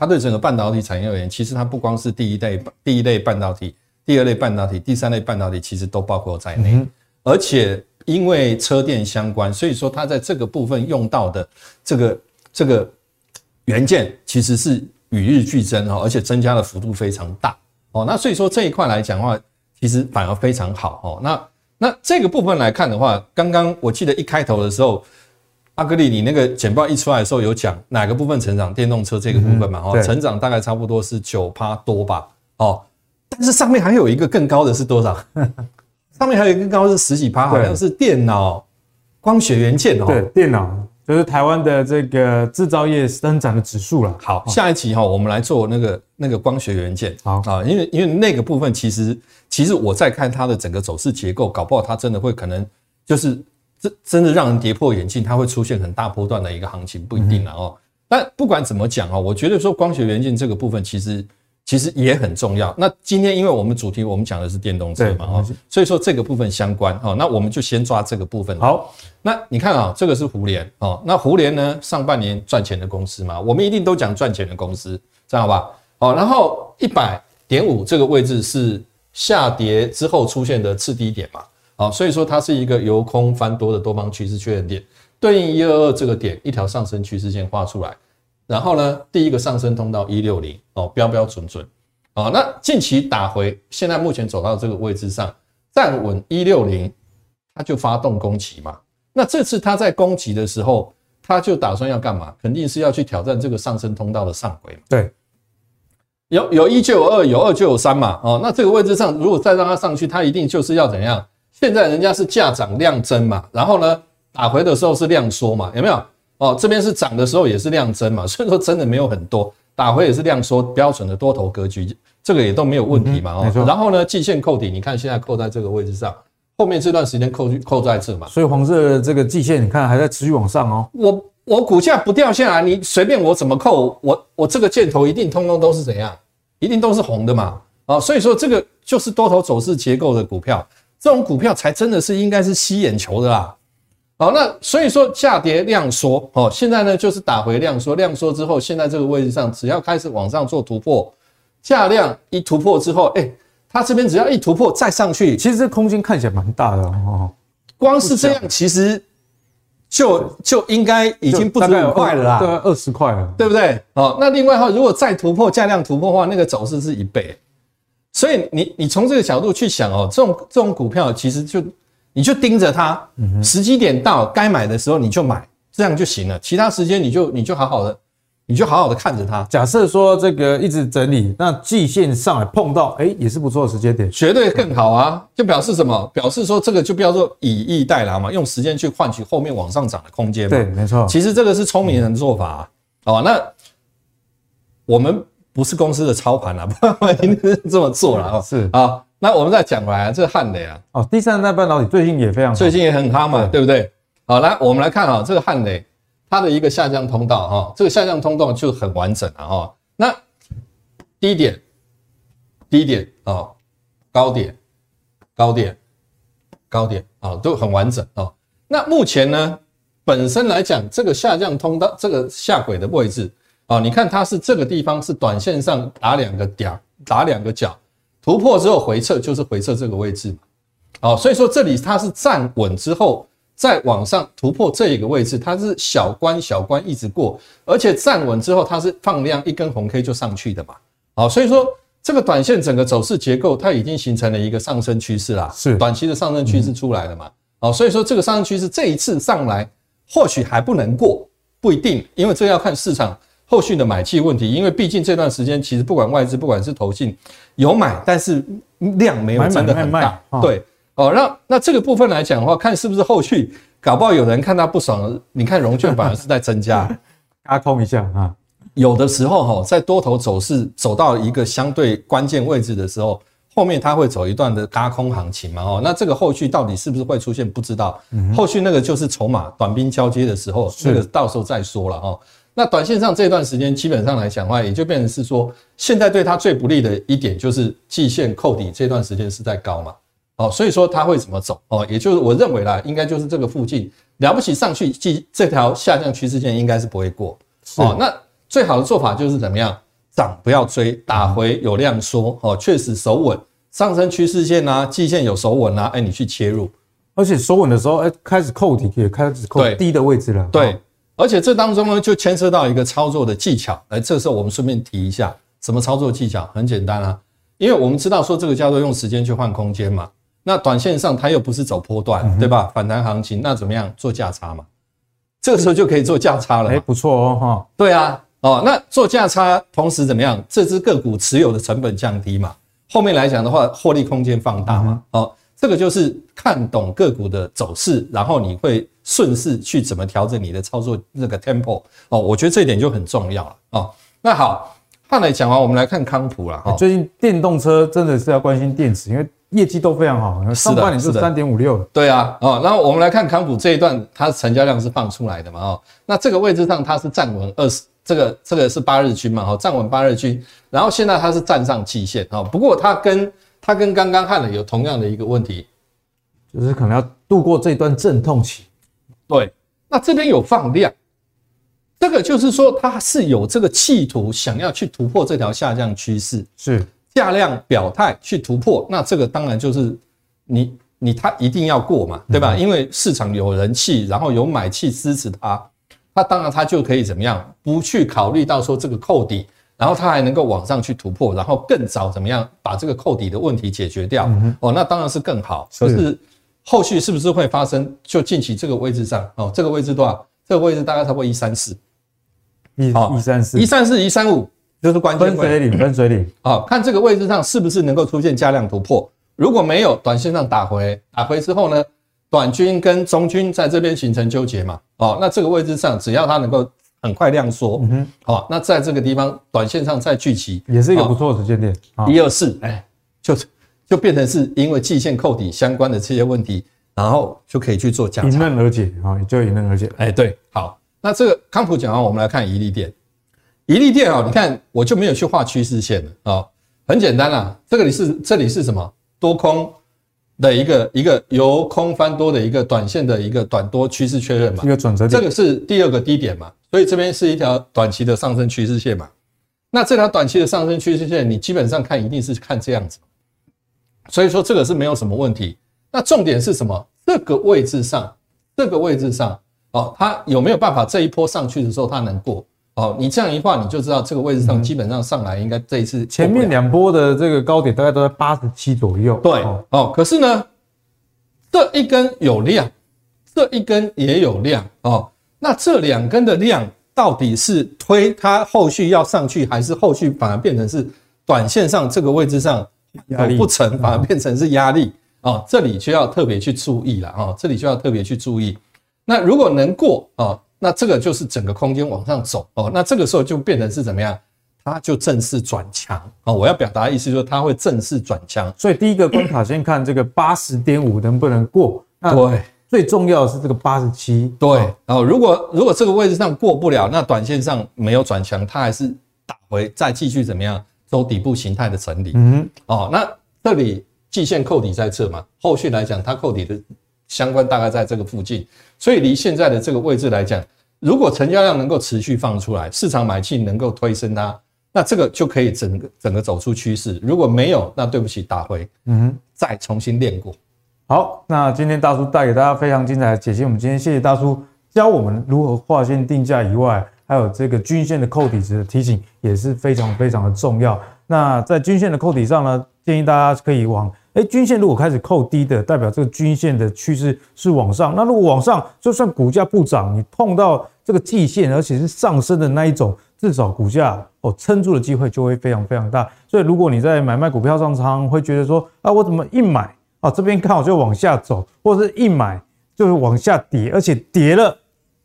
它对整个半导体产业而言，其实它不光是第一类、第一类半导体、第二类半导体、第三类半导体，其实都包括在内。而且因为车电相关，所以说它在这个部分用到的这个这个元件，其实是与日俱增哦，而且增加的幅度非常大哦。那所以说这一块来讲的话，其实反而非常好哦。那那这个部分来看的话，刚刚我记得一开头的时候。阿格力，你那个简报一出来的时候有讲哪个部分成长？电动车这个部分嘛，哦，成长大概差不多是九趴多吧，哦，但是上面还有一个更高的是多少？上面还有一个更高的是十几趴，好像是电脑光学元件哦。对，电脑就是台湾的这个制造业生长的指数了。好，下一期哈，我们来做那个那个光学元件。好啊，因为因为那个部分其实其实我在看它的整个走势结构，搞不好它真的会可能就是。真真的让人跌破眼镜，它会出现很大波段的一个行情，不一定了哦。但不管怎么讲哦，我觉得说光学元件这个部分其实其实也很重要。那今天因为我们主题我们讲的是电动车嘛哦，所以说这个部分相关哦，那我们就先抓这个部分。好，那你看啊，这个是胡联哦，那胡联呢上半年赚钱的公司嘛，我们一定都讲赚钱的公司，这样好吧？好，然后一百点五这个位置是下跌之后出现的次低点嘛。好，所以说它是一个由空翻多的多方趋势确认点，对应一二二这个点，一条上升趋势线画出来，然后呢，第一个上升通道一六零哦，标标准准，哦，那近期打回，现在目前走到这个位置上站稳一六零，它就发动攻击嘛，那这次它在攻击的时候，它就打算要干嘛？肯定是要去挑战这个上升通道的上轨嘛，对，有有一就有二，有二就有三嘛，哦，那这个位置上如果再让它上去，它一定就是要怎样？现在人家是价涨量增嘛，然后呢，打回的时候是量缩嘛，有没有？哦，这边是涨的时候也是量增嘛，所以说真的没有很多，打回也是量缩，标准的多头格局，这个也都没有问题嘛。哦，然后呢，季线扣底，你看现在扣在这个位置上，后面这段时间扣扣在这嘛，所以黄色的这个季线你看还在持续往上哦。我我股价不掉下来，你随便我怎么扣，我我这个箭头一定通通都是怎样，一定都是红的嘛。啊，所以说这个就是多头走势结构的股票。这种股票才真的是应该是吸眼球的啦，好，那所以说下跌量缩，哦，现在呢就是打回量缩，量缩之后，现在这个位置上只要开始往上做突破，价量一突破之后，哎，它这边只要一突破再上去，其实这空间看起来蛮大的哦，光是这样其实就就应该已经不止五块了啦，对，二十块了，对不对？哦，那另外的话，如果再突破价量突破的话，那个走势是一倍。所以你你从这个角度去想哦，这种这种股票其实就你就盯着它，时机点到该买的时候你就买，这样就行了。其他时间你就你就好好的你就好好的看着它。假设说这个一直整理，那季线上来碰到，哎，也是不错的时间点，绝对更好啊！就表示什么？表示说这个就不要说以逸待劳嘛，用时间去换取后面往上涨的空间嘛。对，没错。其实这个是聪明人的做法啊。哦，那我们不是公司的操盘啊，不然一定是这么做了啊。是啊，那我们再讲回来，这个汉磊啊，哦，第三代半导体最近也非常，最近也很夯嘛，对不对？好，来我们来看啊，这个汉磊。它的一个下降通道哈，这个下降通道就很完整了哈。那低点、低点啊，高点、高点、高点啊，都很完整啊。那目前呢，本身来讲，这个下降通道这个下轨的位置啊，你看它是这个地方是短线上打两个点，打两个角，突破之后回撤就是回撤这个位置嘛。哦，所以说这里它是站稳之后。再往上突破这一个位置，它是小关小关一直过，而且站稳之后，它是放量一根红 K 就上去的嘛。好，所以说这个短线整个走势结构，它已经形成了一个上升趋势啦，是短期的上升趋势出来了嘛。好，所以说这个上升趋势这一次上来，或许还不能过，不一定，因为这要看市场后续的买气问题。因为毕竟这段时间其实不管外资，不管是投信有买，但是量没有真的很大，对。哦，那那这个部分来讲的话，看是不是后续搞不好有人看他不爽，你看融券反而是在增加，嘎空一下啊。有的时候哈，在多头走势走到一个相对关键位置的时候，后面它会走一段的嘎空行情嘛。哦，那这个后续到底是不是会出现，不知道。后续那个就是筹码短兵交接的时候，这个到时候再说了哈。那短线上这段时间基本上来讲的话，也就变成是说，现在对它最不利的一点就是季线扣底这段时间是在高嘛。哦，所以说它会怎么走？哦，也就是我认为啦，应该就是这个附近了不起上去，即这条下降趋势线应该是不会过。哦，那最好的做法就是怎么样？涨不要追，打回有量缩。哦，确实守稳上升趋势线啊，季线有守稳啊，哎，你去切入。而且守稳的时候，哎，开始扣底也开始扣低的位置了。对，而且这当中呢，就牵涉到一个操作的技巧。哎，这时候我们顺便提一下，什么操作技巧？很简单啊，因为我们知道说这个叫做用时间去换空间嘛。那短线上它又不是走波段，对吧？反弹行情，那怎么样做价差嘛？这个时候就可以做价差了。哎，不错哦，哈。对啊，哦，那做价差，同时怎么样？这只个股持有的成本降低嘛？后面来讲的话，获利空间放大嘛？哦，这个就是看懂个股的走势，然后你会顺势去怎么调整你的操作那个 tempo 哦。我觉得这一点就很重要了哦。那好，汉磊讲完，我们来看康普了哈。最近电动车真的是要关心电池，因为。业绩都非常好，上半年是三点五六。对啊，哦，然后我们来看康普这一段，它成交量是放出来的嘛，哦，那这个位置上它是站稳二十，这个这个是八日均嘛，哦，站稳八日均，然后现在它是站上季线，哦，不过它跟它跟刚刚汉磊有同样的一个问题，就是可能要度过这段阵痛期。对，那这边有放量，这个就是说它是有这个企图想要去突破这条下降趋势，是。价量表态去突破，那这个当然就是你你它一定要过嘛，对吧？因为市场有人气，然后有买气支持他，他当然它就可以怎么样？不去考虑到说这个扣底，然后它还能够往上去突破，然后更早怎么样把这个扣底的问题解决掉？哦，那当然是更好。可是后续是不是会发生？就近期这个位置上哦，这个位置多少？这个位置大概差不多一三四，一一三四，一三四一三五。就是关键分水岭，分水岭啊！看这个位置上是不是能够出现加量突破？如果没有，短线上打回，打回之后呢，短均跟中均在这边形成纠结嘛？哦，那这个位置上只要它能够很快量缩，嗯哼，好，那在这个地方短线上再聚集，也是一个不错的时间点。一二四，哎，就就变成是因为季线扣底相关的这些问题，然后就可以去做价差，迎刃而解啊，就迎刃而解。哎，对，好，那这个康普讲完，我们来看怡利电。一利电啊，你看我就没有去画趋势线了啊，很简单啦，这个里是这里是什么多空的一个一个由空翻多的一个短线的一个短多趋势确认嘛，一个转折点，这个是第二个低点嘛，所以这边是一条短期的上升趋势线嘛，那这条短期的上升趋势线你基本上看一定是看这样子，所以说这个是没有什么问题，那重点是什么？这个位置上，这个位置上哦，它有没有办法这一波上去的时候它能过？哦，你这样一画，你就知道这个位置上基本上上来应该这一次前面两波的这个高点大概都在八十七左右。对，哦，可是呢，这一根有量，这一根也有量哦，那这两根的量到底是推它后续要上去，还是后续反而变成是短线上这个位置上有不成，反而变成是压力啊？这里就要特别去注意了啊！这里就要特别去注意。那如果能过啊，那这个就是整个空间往上走哦。那这个时候就变成是怎么样？它就正式转强啊！我要表达的意思就是它会正式转强。所以第一个关卡先看这个八十点五能不能过。对。最重要的是这个八十七，对，然后如果如果这个位置上过不了，那短线上没有转强，它还是打回再继续怎么样走底部形态的整理。嗯，哦，那这里季线扣底在这嘛，后续来讲它扣底的相关大概在这个附近，所以离现在的这个位置来讲，如果成交量能够持续放出来，市场买气能够推升它，那这个就可以整个整个走出趋势。如果没有，那对不起，打回，嗯，再重新练过。好，那今天大叔带给大家非常精彩的解析。我们今天谢谢大叔教我们如何划线定价以外，还有这个均线的扣底值的提醒也是非常非常的重要。那在均线的扣底上呢，建议大家可以往，哎，均线如果开始扣低的，代表这个均线的趋势是往上。那如果往上，就算股价不涨，你碰到这个季线，而且是上升的那一种，至少股价哦撑住的机会就会非常非常大。所以如果你在买卖股票上仓会觉得说，啊，我怎么一买？啊，这边刚好就往下走，或者是一买就是往下跌，而且跌了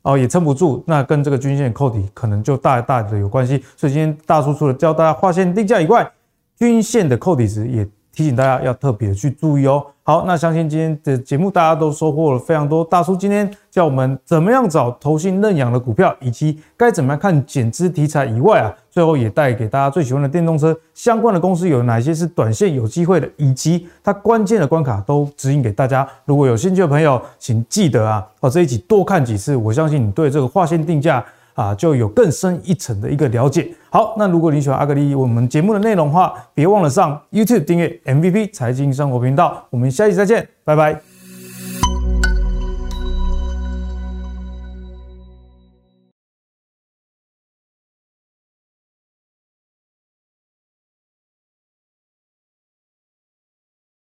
哦也撑不住，那跟这个均线扣底可能就大大的有关系。所以今天大叔除了教大家画线定价以外，均线的扣底值也。提醒大家要特别去注意哦。好，那相信今天的节目大家都收获了非常多。大叔今天教我们怎么样找投信认养的股票，以及该怎么样看减资题材以外啊，最后也带给大家最喜欢的电动车相关的公司有哪些是短线有机会的，以及它关键的关卡都指引给大家。如果有兴趣的朋友，请记得啊，把这一集多看几次。我相信你对这个划线定价。啊，就有更深一层的一个了解。好，那如果你喜欢阿格力我们节目的内容的话，别忘了上 YouTube 订阅 MVP 财经生活频道。我们下期再见，拜拜。